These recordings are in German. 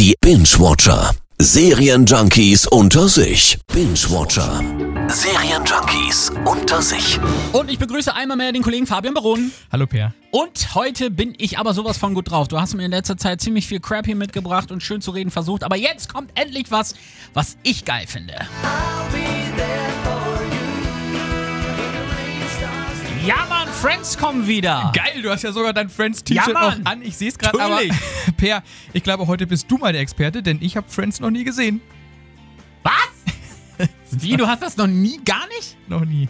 Die Binge-Watcher. Serienjunkies unter sich. Binge-Watcher. Serienjunkies unter sich. Und ich begrüße einmal mehr den Kollegen Fabian Baron. Hallo Per. Und heute bin ich aber sowas von gut drauf. Du hast mir in letzter Zeit ziemlich viel Crap hier mitgebracht und schön zu reden versucht. Aber jetzt kommt endlich was, was ich geil finde. Ja, Mann, Friends kommen wieder. Geil, du hast ja sogar dein Friends-T-Shirt Ja, auch an. Ich sehe es gerade, aber. Per, ich glaube, heute bist du mal der Experte, denn ich habe Friends noch nie gesehen. Was? Wie, du hast das noch nie, gar nicht? Noch nie.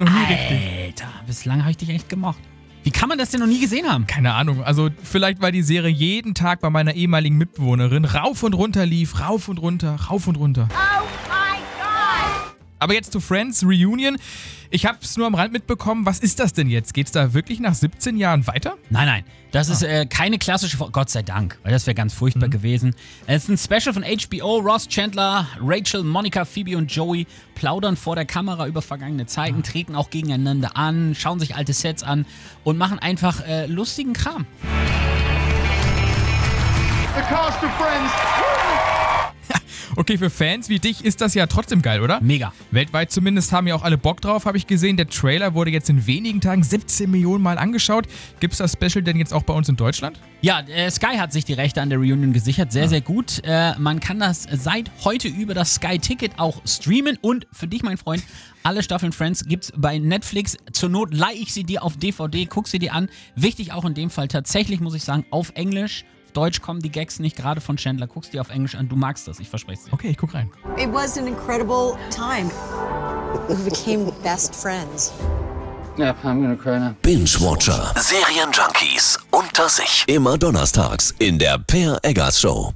Noch nie richtig. Alter, bislang habe ich dich echt gemocht. Wie kann man das denn noch nie gesehen haben? Keine Ahnung. Also vielleicht, weil die Serie jeden Tag bei meiner ehemaligen Mitbewohnerin rauf und runter lief, rauf und runter, rauf und runter. Oh god! Aber jetzt zu Friends Reunion. Ich habe es nur am Rand mitbekommen. Was ist das denn jetzt? Geht's da wirklich nach 17 Jahren weiter? Nein, nein, das ist äh, keine klassische, Fo- Gott sei Dank, weil das wäre ganz furchtbar gewesen. Es ist ein Special von HBO. Ross Chandler, Rachel, Monica, Phoebe und Joey plaudern vor der Kamera über vergangene Zeiten, treten auch gegeneinander an, schauen sich alte Sets an und machen einfach äh, lustigen Kram. The cast of Friends. Okay, für Fans wie dich ist das ja trotzdem geil, oder? Mega. Weltweit zumindest haben ja auch alle Bock drauf, habe ich gesehen. Der Trailer wurde jetzt in wenigen Tagen 17 Millionen Mal angeschaut. Gibt es das Special denn jetzt auch bei uns in Deutschland? Ja, äh, Sky hat sich die Rechte an der Reunion gesichert. Sehr, sehr gut. Äh, man kann das seit heute über das Sky-Ticket auch streamen. Und für dich, mein Freund, alle Staffeln Friends gibt's bei Netflix. Zur Not leih ich sie dir auf DVD, guck sie dir an. Wichtig auch in dem Fall tatsächlich, muss ich sagen, auf Englisch. Deutsch kommen die Gags nicht gerade von Chandler. Guck's dir auf Englisch an. Du magst das, ich verspreche es dir. Okay, ich guck rein. It was an incredible time. We became best friends. Yeah, I'm gonna cry now. Binge-Watcher. Serienjunkies unter sich. Immer donnerstags in der Per Eggers Show.